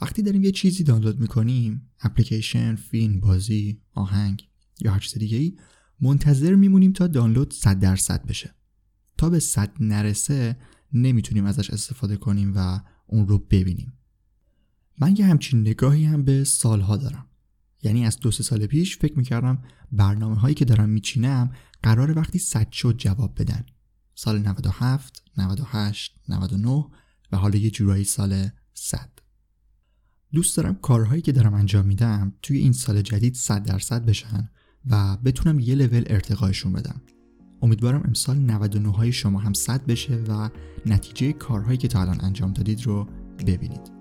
وقتی داریم یه چیزی دانلود می‌کنیم اپلیکیشن، فیلم، بازی، آهنگ یا هر چیز دیگه ای منتظر میمونیم تا دانلود 100 درصد بشه. تا به 100 نرسه نمی‌تونیم ازش استفاده کنیم و اون رو ببینیم. من یه همچین نگاهی هم به سالها دارم. یعنی از دو سال پیش فکر می‌کردم برنامه هایی که دارم میچینم قرار وقتی صد شد جواب بدن. سال 97 98 99 و حالا یه جورایی سال 100 دوست دارم کارهایی که دارم انجام میدم توی این سال جدید 100 درصد بشن و بتونم یه لول ارتقایشون بدم. امیدوارم امسال 99 های شما هم 100 بشه و نتیجه کارهایی که تا الان انجام دادید رو ببینید.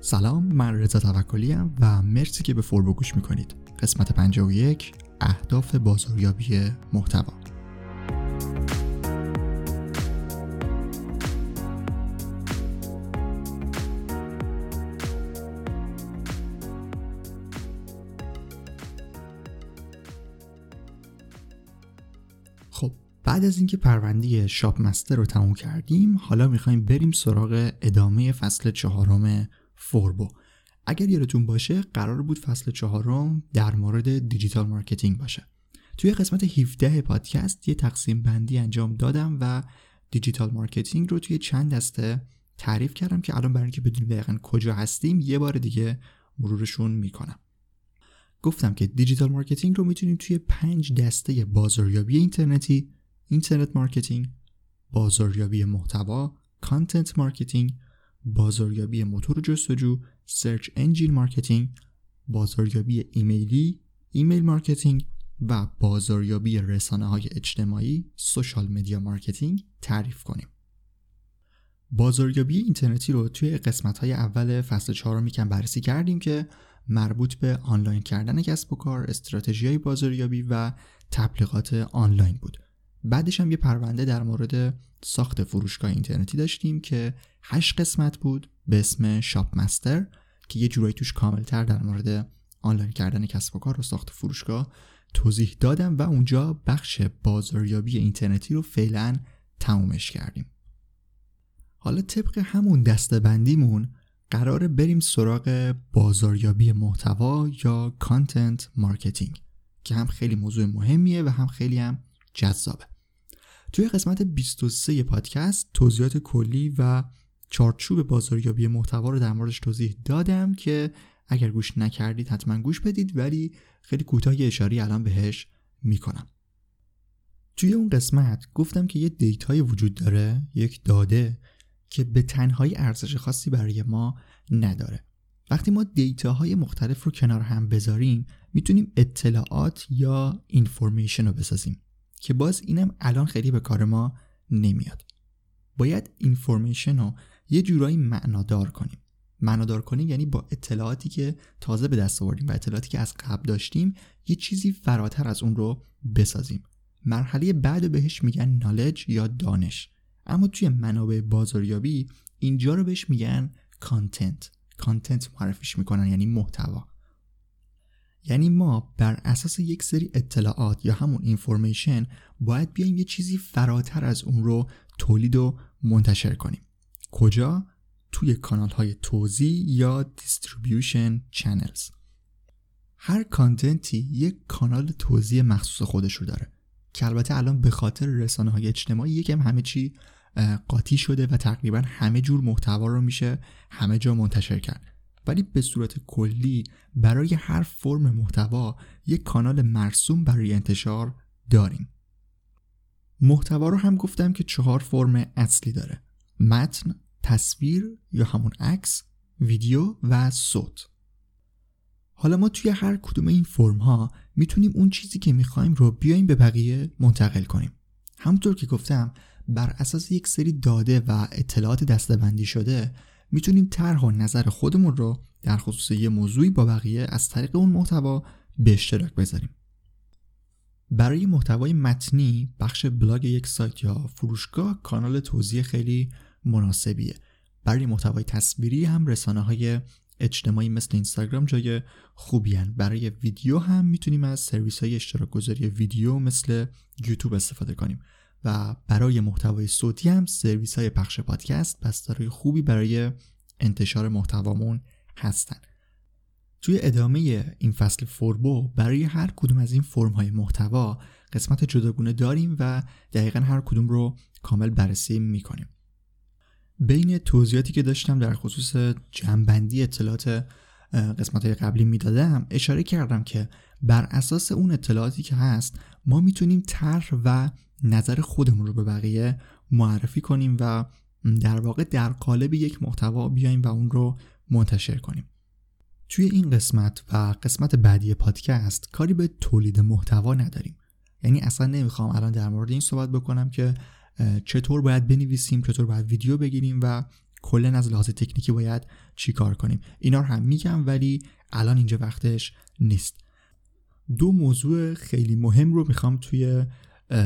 سلام من رضا توکلی و مرسی که به فوربو گوش می‌کنید. قسمت 51 اهداف بازاریابی محتوا. بعد از اینکه پرونده شاپ مستر رو تموم کردیم حالا می‌خوایم بریم سراغ ادامه فصل چهارم فوربو. اگر یادتون باشه قرار بود فصل چهارم در مورد digital marketing باشه. توی قسمت 17 پادکست یه تقسیم بندی انجام دادم و digital marketing رو توی چند دسته تعریف کردم که الان برای اینکه بدونیم دقیقا کجا هستیم یه بار دیگه مرورشون می‌کنم. گفتم که digital marketing رو می‌تونیم توی پنج دسته بازاریابی اینترنتی internet marketing بازاریابی محتوا content marketing بازاریابی موتور جستجو search engine marketing بازاریابی ایمیلی email marketing و بازاریابی رسانه های اجتماعی social media marketing تعریف کنیم. بازاریابی اینترنتی رو توی قسمت های اول فصل چهارم کم بررسی کردیم که مربوط به آنلاین کردن کسب و کار استراتژی های بازاریابی و تبلیغات آنلاین بود. بعدش هم یه پرونده در مورد ساخت فروشگاه اینترنتی داشتیم که هشت قسمت بود به اسم Shop Master که یه جورایی توش کاملتر در مورد آنلاین کردن کسب و کار و ساخت فروشگاه توضیح دادم و اونجا بخش بازاریابی اینترنتی رو فعلا تمومش کردیم. حالا طبق همون دسته‌بندیمون قراره بریم سراغ بازاریابی محتوا یا content marketing که هم خیلی موضوع مهمیه و هم خیلی هم جذابه. توی قسمت 23 پادکست توضیحات کلی و چارچوب بازاریابی محتوا رو در موردش توضیح دادم که اگر گوش نکردید حتما گوش بدید ولی خیلی کوتاه اشاره‌ای الان بهش می‌کنم. توی اون قسمت گفتم که یه دیتایی وجود داره یک داده که به تنهایی ارزش خاصی برای ما نداره. وقتی ما دیتاهای مختلف رو کنار هم بذاریم می‌تونیم اطلاعات یا information رو بسازیم. که باز اینم الان خیلی به کار ما نمیاد. باید اینفورمیشن رو یه جورایی معنادار کنیم. معنادار کنیم یعنی با اطلاعاتی که تازه به دست آوردیم و اطلاعاتی که از قبل داشتیم یه چیزی فراتر از اون رو بسازیم. مرحله بعد بهش میگن نالج یا دانش. اما توی منابع بازاریابی اینجا رو بهش میگن کانتنت کانتنت معرفیش می‌کنن یعنی محتوا. یعنی ما بر اساس یک سری اطلاعات یا همون information باید بیایم یه چیزی فراتر از اون رو تولید و منتشر کنیم. کجا؟ توی کانال های توزیع یا distribution channels هر content ی یک کانال توزیع مخصوص خودش رو داره که البته الان به خاطر رسانه های اجتماعی یکم همه چی قاطی شده و تقریبا همه جور محتوا رو میشه همه جا منتشر کرد. ولی به صورت کلی برای هر فرم محتوا یک کانال مرسوم برای انتشار داریم. محتوا رو هم گفتم که چهار فرم اصلی داره. متن، تصویر یا همون عکس، ویدیو و صوت. حالا ما توی هر کدوم این فرم ها می‌تونیم اون چیزی که می‌خوایم رو بیایم به بقیه منتقل کنیم. همونطور که گفتم بر اساس یک سری داده و اطلاعات دستبندی شده می‌تونیم طرح و نظر خودمون رو در خصوص یه موضوعی با بقیه از طریق اون محتوا به اشتراک بذاریم. برای محتوای متنی بخش بلاگ یک سایت یا فروشگاه کانال توضیح خیلی مناسبیه. برای محتوای تصویری هم رسانه های اجتماعی مثل اینستاگرام جای خوبی هن. برای ویدیو هم می‌تونیم از سرویس های اشتراک گذاری ویدیو مثل یوتیوب استفاده کنیم. و برای محتوای صوتی هم سرویس های پخش پادکست پسترهای خوبی برای انتشار محتوامون هستن. توی ادامه این فصل فوربو برای هر کدوم از این فرم های محتوا قسمت جداگونه داریم و دقیقا هر کدوم رو کامل بررسی می‌کنیم. بین توضیحاتی که داشتم در خصوص جنبندی اطلاعات قسمت های قبلی می‌دادم اشاره کردم که بر اساس اون اطلاعاتی که هست ما می‌تونیم طرح و نظر خودمون رو به بقیه معرفی کنیم و در واقع در قالب یک محتوا بیایم و اون رو منتشر کنیم. توی این قسمت و قسمت بعدی پادکست کاری به تولید محتوا نداریم. یعنی اصلا نمی‌خوام الان در مورد این صحبت بکنم که چطور باید بنویسیم چطور باید ویدیو بگیریم و کلا از لحاظ تکنیکی باید چیکار کنیم. اینا رو هم میگم ولی الان اینجا وقتش نیست. دو موضوع خیلی مهم رو می‌خوام توی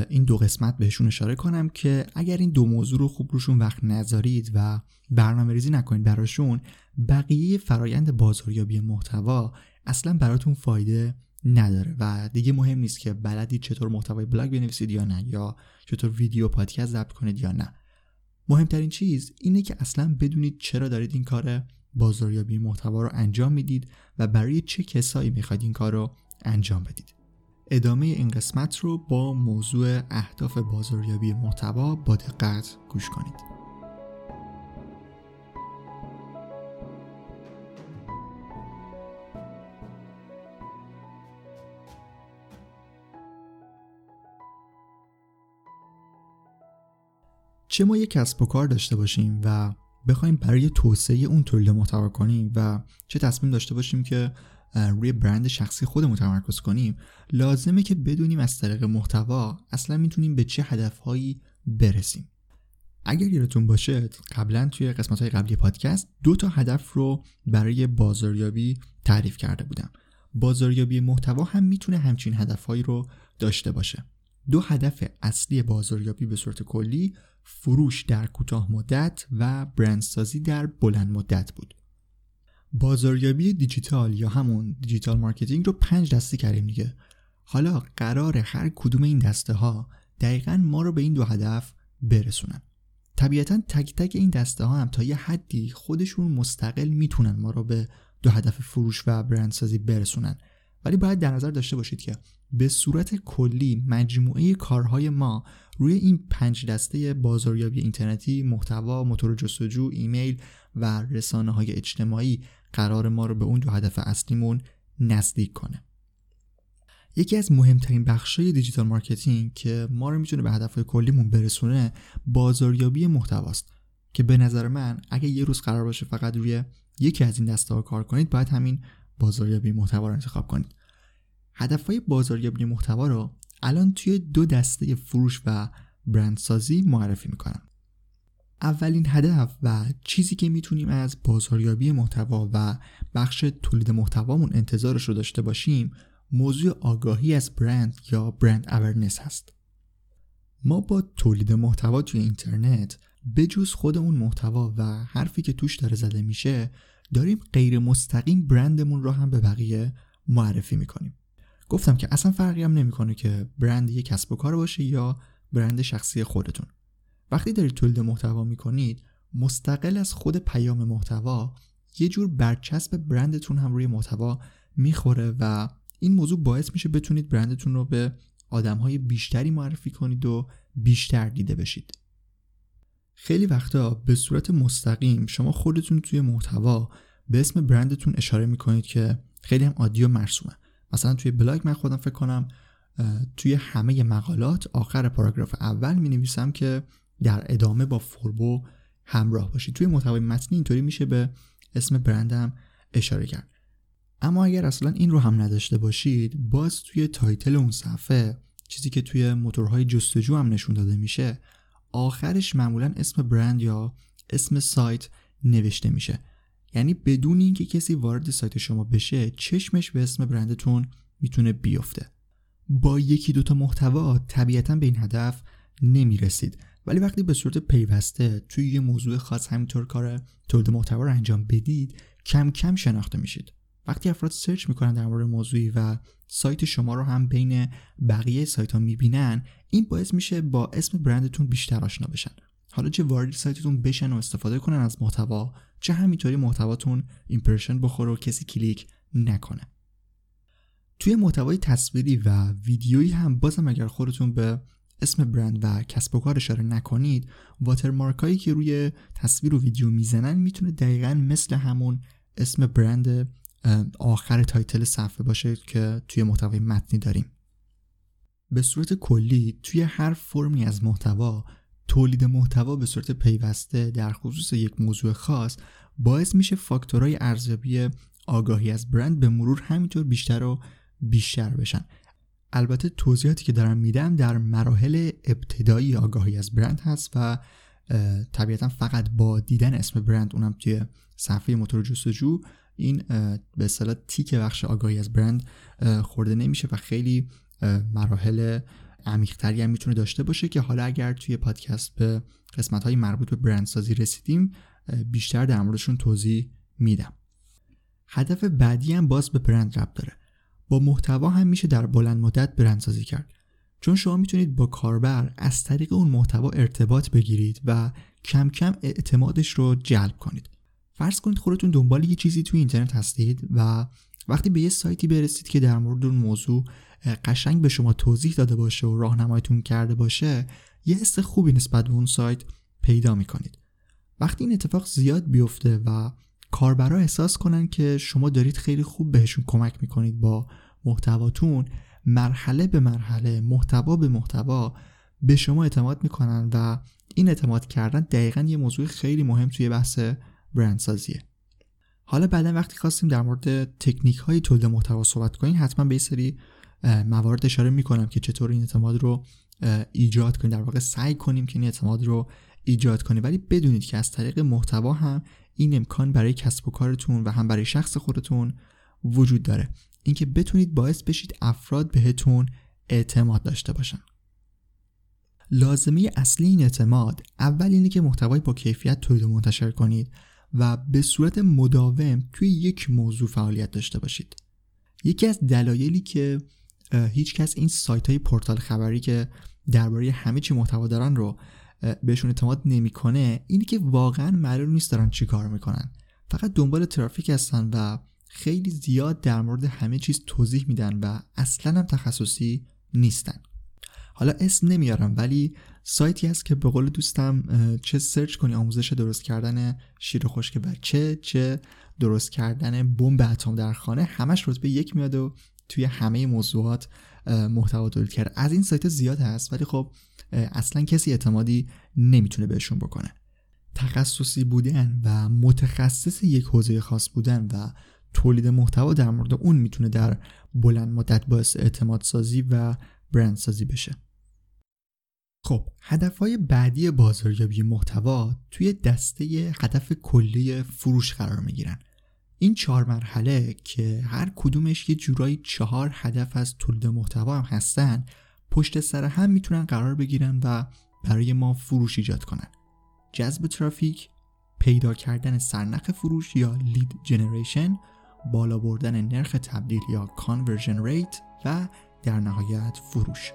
این دو قسمت بهشون اشاره کنم که اگر این دو موضوع رو خوب روشون وقت نذارید و برنامه ریزی نکنید براشون بقیه فرایند بازاریابی محتوا اصلا براتون فایده نداره و دیگه مهم نیست که بلدید چطور محتوای بلاگ بنویسید یا نه یا چطور ویدیو پادکست ضبط کنید یا نه. مهمترین چیز اینه که اصلا بدونید چرا دارید این کار بازاریابی محتوا رو انجام می‌دید و برای چه کسایی می‌خواید این کار رو انجام بدید. ادامه این قسمت رو با موضوع اهداف بازاریابی محتوا با دقت گوش کنید. چه ما یک کسب و کار داشته باشیم و بخوایم برای توسعه اون تولید محتوا کنیم و چه تصمیم داشته باشیم که روی برند شخصی خودمون تمرکز کنیم لازمه که بدونیم از طریق محتوا اصلا می‌تونیم به چه هدفهایی برسیم. اگر یادتون باشه قبلا توی قسمت های قبلی پادکست دو تا هدف رو برای بازاریابی تعریف کرده بودم. بازاریابی محتوا هم می‌تونه همچین هدفهایی رو داشته باشه. دو هدف اصلی بازاریابی به صورت کلی فروش در کوتاه مدت و برندسازی در بلند مدت بود. بازاریابی دیجیتال یا همون digital marketing رو پنج دسته کردیم دیگه. حالا قراره هر کدوم این دسته ها دقیقا ما رو به این دو هدف برسونن. طبیعتا تک تک این دسته ها هم تا یه حدی خودشون مستقل می‌تونن ما رو به دو هدف فروش و برندسازی برسونن. ولی باید در نظر داشته باشید که به صورت کلی مجموعه کارهای ما روی این پنج دسته بازاریابی اینترنتی محتوا موتور جستجو ایمیل و رسانه های اجتماعی قراره ما رو به اون دو هدف اصلیمون نزدیک کنه. یکی از مهمترین بخشای digital marketing که ما رو می‌تونه به هدفهای کلیمون برسونه بازاریابی محتواست که به نظر من اگه یه روز قرار باشه فقط روی یکی از این دسته ها کار کنید باید همین بازاریابی محتوا رو انتخاب کنید. هدفهای بازاریابی محتوا رو الان توی دو دسته فروش و برندسازی معرفی می‌کنم. اولین هدف و چیزی که می‌تونیم از بازاریابی محتوا و بخش تولید محتوامون انتظارش رو داشته باشیم موضوع آگاهی از برند یا برند اورنس هست. ما با تولید محتوا توی اینترنت بجز خود اون محتوا و حرفی که توش داره زده میشه داریم غیر مستقیم برندمون رو هم به بقیه معرفی می‌کنیم. گفتم که اصلا فرقی هم نمی‌کنه که برند یک کسب و کار باشه یا برند شخصی خودتون. وقتی دارید تولید محتوا می‌کنید مستقل از خود پیام محتوا یه جور برچسب برندتون هم روی محتوا می‌خوره و این موضوع باعث میشه بتونید برندتون رو به آدمهای بیشتری معرفی کنید و بیشتر دیده بشید. خیلی وقتا به صورت مستقیم شما خودتون توی محتوا به اسم برندتون اشاره می‌کنید که خیلی هم عادی و مرسومه. مثلا توی بلاگ من خودم فکر کنم توی همه مقالات آخر پاراگراف اول می نویسم که در ادامه با فوربو همراه باشید. توی محتوای متنی اینطوری میشه به اسم برندم اشاره کرد. اما اگر اصلا این رو هم نداشته باشید باز توی تایتل اون صفحه چیزی که توی موتورهای جستجو هم نشون داده میشه آخرش معمولا اسم برند یا اسم سایت نوشته میشه. یعنی بدون اینکه کسی وارد سایت شما بشه چشمش به اسم برندتون می‌تونه بیفته. با یکی دوتا محتوا طبیعتا به این هدف نمی‌رسید. ولی وقتی به صورت پیوسته توی یه موضوع خاص همینطور کار تولید محتوا رو انجام بدید کم کم شناخته میشید. وقتی افراد search می‌کنن در مورد موضوعی و سایت شما رو هم بین بقیه سایت ها می‌بینن این باعث میشه با اسم برندتون بیشتر آشنا بشن. حالا چه وارد سایتتون بشن و استفاده کنن از محتوا چه همینطوری محتواتون impression بخوره و کسی کلیک نکنه. توی محتوای تصویری و ویدیویی هم بازم اگر خودتون به اسم برند و کسب و کار اشاره نکنید watermark هایی که روی تصویر و ویدیو می‌زنن می‌تونه دقیقا مثل همون اسم برند آخر title صفحه باشه که توی محتوای متنی داریم. به صورت کلی توی هر فرمی از محتوا تولید محتوا به صورت پیوسته در خصوص یک موضوع خاص باعث میشه فاکتورهای ارزیابی آگاهی از برند به مرور همینطور بیشتر و بیشتر بشن. البته توضیحاتی که دارم میدم در مراحل ابتدایی آگاهی از برند هست و طبیعتا فقط با دیدن اسم برند اونم توی صفحه موتور جستجو این به اصطلاح تیک بخش آگاهی از برند خورده نمیشه و خیلی مراحل عمیقتری هم می‌تونه داشته باشه که حالا اگر توی پادکست به قسمت های مربوط به برندسازی رسیدیم بیشتر در موردشون توضیح میدم. هدف بعدی هم باز به برند رب داره. با محتوا هم میشه در بلند مدت برندسازی کرد. چون شما می‌تونید با کاربر از طریق اون محتوا ارتباط بگیرید و کم کم اعتمادش رو جلب کنید. فرض کنید خودتون دنبال یه چیزی توی اینترنت هستید و وقتی به یه سایتی برسید که در مورد اون موضوع قشنگ به شما توضیح داده باشه و راهنماییتون کرده باشه یه حس خوبی نسبت به اون سایت پیدا می‌کنید. وقتی این اتفاق زیاد بیفته و کاربرا احساس کنن که شما دارید خیلی خوب بهشون کمک می‌کنید با محتواتون مرحله به مرحله محتوا به محتوا به شما اعتماد می‌کنن و این اعتماد کردن دقیقا یه موضوع خیلی مهم توی بحث برندسازیه. حالا بعدا وقتی خواستیم در مورد تکنیک های تولید محتوا صحبت کنیم حتما به سری موارد اشاره می‌کنم که چطور این اعتماد رو ایجاد کنیم. در واقع سعی کنیم که این اعتماد رو ایجاد کنیم. ولی بدونید که از طریق محتوا هم این امکان برای کسب و کارتون و هم برای شخص خودتون وجود داره. اینکه بتونید باعث بشید افراد بهتون اعتماد داشته باشن. لازمه اصلی این اعتماد اول اینه که محتوای با کیفیت تولید و منتشر کنید. و به صورت مداوم توی یک موضوع فعالیت داشته باشید. یکی از دلایلی که هیچ کس این سایت های پورتال خبری که درباره همه چی محتوا دارن رو بهشون اعتماد نمی‌کنه اینه که واقعا معلوم نیست دارن چی کار می‌کنن. فقط دنبال ترافیک هستن و خیلی زیاد در مورد همه چیز توضیح میدن و اصلا هم تخصصی نیستن. حالا اسم نمیارم ولی سایتی هست که به قول دوستم چه سرچ کنی آموزش درست کردن شیر خشک بچه چه درست کردن بمب اتم در خانه همش رتبه یک میاد و توی همه موضوعات محتوا تولید کرد از این سایت زیاد هست ولی خب اصلا کسی اعتمادی نمی‌تونه بهشون بکنه. تخصصی بودن و متخصص یک حوزه خاص بودن و تولید محتوا در مورد اون می‌تونه در بلند مدت باعث اعتماد سازی و برند سازی بشه. خب هدفهای بعدی بازاریابی محتوا توی دسته هدف کلی فروش قرار می‌گیرن. این چهار مرحله که هر کدومش یه جورایی چهار هدف از تولید محتوا هم هستن پشت سر هم می‌تونن قرار بگیرن و برای ما فروش ایجاد کنن. جذب ترافیک پیدا کردن سرنخ فروش یا lead generation بالا بردن نرخ تبدیل یا conversion rate و در نهایت فروش.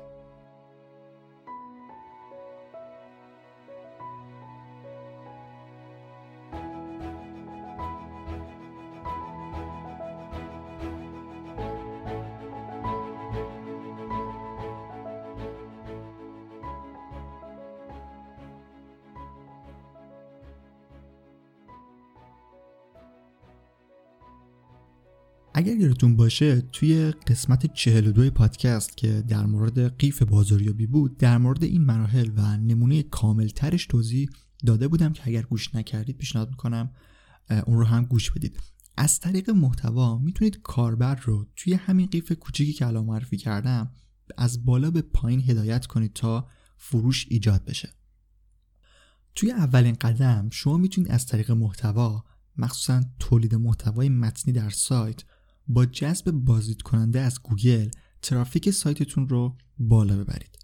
اگر یادتون باشه توی قسمت 42 پادکست که در مورد قیف بازاریابی بود در مورد این مراحل و نمونه کاملترش توضیح داده بودم که اگر گوش نکردید پیشنهاد می‌کنم اون رو هم گوش بدید. از طریق محتوا می‌تونید کاربر رو توی همین قیف کوچیکی که الان معرفی کردم از بالا به پایین هدایت کنید تا فروش ایجاد بشه. توی اولین قدم شما می‌تونید از طریق محتوا مخصوصا تولید محتوای متنی در سایت با جذب بازدید کننده از گوگل ترافیک سایتتون رو بالا ببرید.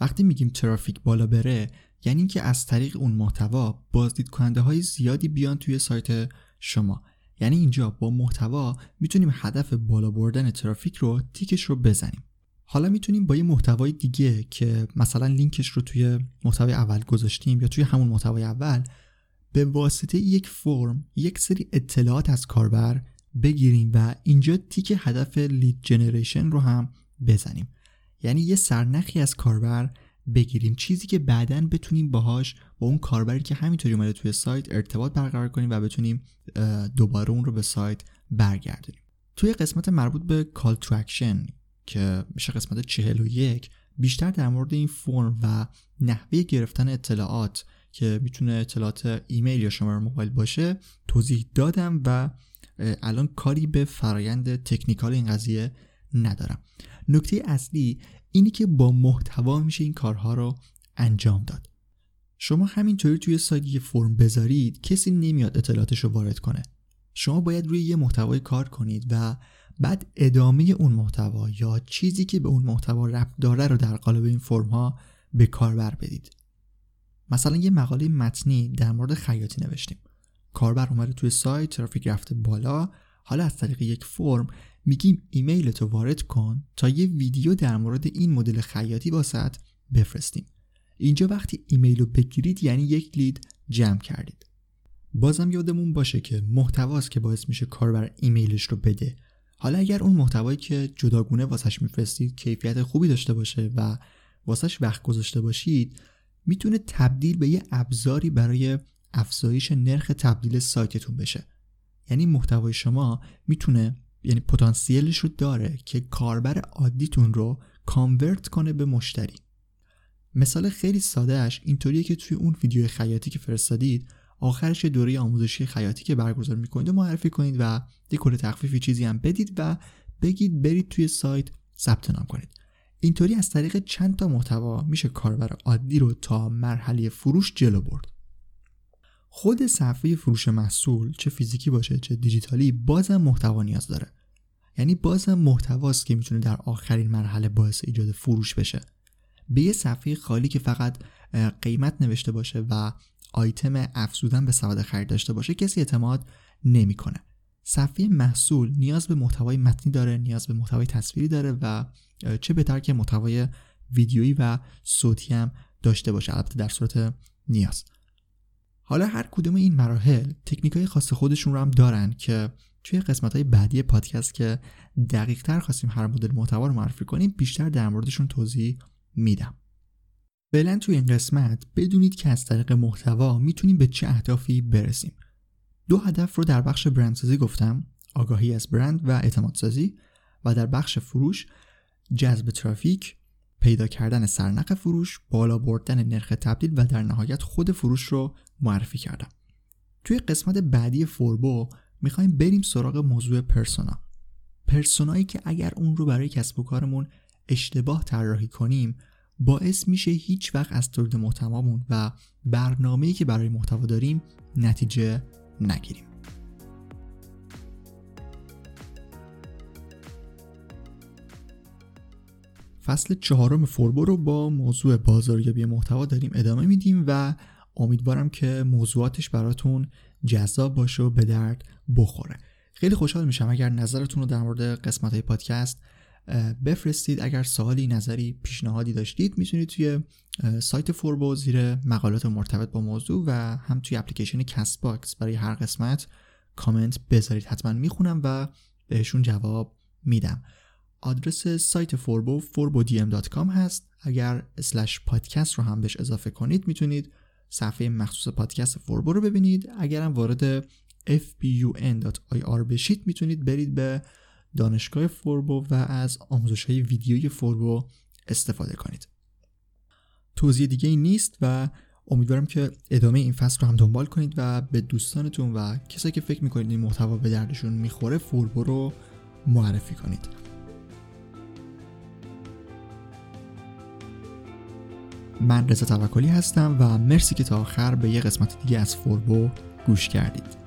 وقتی میگیم ترافیک بالا بره یعنی اینکه از طریق اون محتوا بازدید کننده های زیادی بیان توی سایت شما. یعنی اینجا با محتوا می‌تونیم هدف بالا بردن ترافیک رو تیکش رو بزنیم. حالا می‌تونیم با یه محتوای دیگه که مثلا لینکش رو توی محتوای اول گذاشتیم یا توی همون محتوای اول به واسطه یک فرم یک سری اطلاعات از کاربر بگیریم و اینجا تیک هدف lead generation رو هم بزنیم. یعنی یه سرنخی از کاربر بگیریم. چیزی که بعدا بتونیم باهاش با اون کاربری که همینطوری اومده توی سایت ارتباط برقرار کنیم و بتونیم دوباره اون رو به سایت برگردونیم. توی قسمت مربوط به call to action که میشه قسمت 41 بیشتر در مورد این فرم و نحوه گرفتن اطلاعات که می‌تونه اطلاعات ایمیل یا شماره موبایل باشه توضیح دادم و الان کاری به فرایند تکنیکال این قضیه ندارم. نکته اصلی اینی که با محتوا میشه این کارها رو انجام داد. شما همینطوری توی سایت یه فرم بذارید کسی نمیاد اطلاعاتش رو وارد کنه. شما باید روی یه محتوای کار کنید و بعد ادامه اون محتوا یا چیزی که به اون محتوا ربط داره رو در قالب این فرم ها به کاربر بدید. مثلا یه مقاله متنی در مورد خیاطی نوشتیم. کاربر اومده توی سایت ترافیک رفته بالا. حالا از طریق یک فرم میگیم ایمیل تو وارد کن تا یه ویدیو در مورد این مدل خیاطی واسط بفرستیم. اینجا وقتی ایمیل رو بگیرید یعنی یک لید جمع کردید. بازم یادمون باشه که محتواست که باعث میشه کاربر ایمیلش رو بده. حالا اگر اون محتوایی که جداگونه واسش میفرستید کیفیت خوبی داشته باشه و واسش وقت گذاشته باشید می‌تونه تبدیل به یه ابزاری برای افزایش نرخ تبدیل سایتتون بشه. یعنی محتوای شما می‌تونه یعنی پتانسیلش رو داره که کاربر عادیتون رو کانورت کنه به مشتری. مثال خیلی سادهش اینطوریه که توی اون ویدیو خیاطی که فرستادید آخرش دوره آموزشی خیاطی که برگزار می‌کنید معرفی کنید و یه کد تخفیفی چیزی هم بدید و بگید برید توی سایت ثبت نام کنید. اینطوری از طریق چند تا محتوا میشه کاربر عادی رو تا مرحله فروش جلو برد. خود صفحه فروش محصول چه فیزیکی باشه چه دیجیتالی بازم محتوا نیاز داره. یعنی بازم محتواست که می‌تونه در آخرین مرحله باعث ایجاد فروش بشه. به یه صفحه خالی که فقط قیمت نوشته باشه و آیتم افزودن به سواد خرید داشته باشه کسی اعتماد نمی‌کنه. صفحه محصول نیاز به محتوای متنی داره نیاز به محتوای تصویری داره و چه بهتر که محتوای ویدیویی و صوتی هم داشته باشه. البته در صورت نیاز. حالا هر کدوم این مراحل تکنیک های خاص خودشون رو هم دارن که توی قسمت های بعدی پادکست که دقیق تر خواستیم هر مدل محتوا رو معرفی کنیم بیشتر در موردشون توضیح میدم. فعلا توی این قسمت بدونید که از طریق محتوا می‌تونیم به چه اهدافی برسیم. دو هدف رو در بخش برندسازی گفتم آگاهی از برند و اعتماد سازی و در بخش فروش جذب ترافیک پیدا کردن سرنخ فروش بالا بردن نرخ تبدیل و در نهایت خود فروش رو معرفی کردم. توی قسمت بعدی فوربو می‌خوایم بریم سراغ موضوع پرسونا. پرسونایی که اگر اون رو برای کسب و کارمون اشتباه طراحی کنیم باعث میشه هیچ وقت از تولید محتوامون و برنامه‌ای که برای محتوا داریم نتیجه نگیریم. فصل چهارم فوربو رو با موضوع بازاریابی محتوا داریم ادامه میدیم و امیدوارم که موضوعاتش براتون جذاب باشه و به درد بخوره. خیلی خوشحال میشم. اگر نظرتون رو در مورد قسمت های پادکست بفرستید. اگر سوالی نظری پیشنهادی داشتید می‌تونید توی سایت فوربو زیر مقالات مرتبط با موضوع و هم توی اپلیکیشن Castbox برای هر قسمت کامنت بذارید. حتما می‌خونم و بهشون جواب میدم. آدرس سایت فوربو forbodm.com هست. اگر slash پادکست رو هم بهش اضافه کنید می‌تونید صفحه مخصوص پادکست فوربو رو ببینید. اگرم وارد fbun.ir بشید می‌تونید برید به دانشگاه فوربو و از آموزش های ویدیوی فوربو استفاده کنید. توضیح دیگه ای نیست و امیدوارم که ادامه این فصل رو هم دنبال کنید و به دوستانتون و کسایی که فکر می‌کنید این محتوا به دردشون می‌خوره فوربو رو معرفی کنید. من رضا توکلی هستم و مرسی که تا آخر به یه قسمت دیگه از فوربو گوش کردید.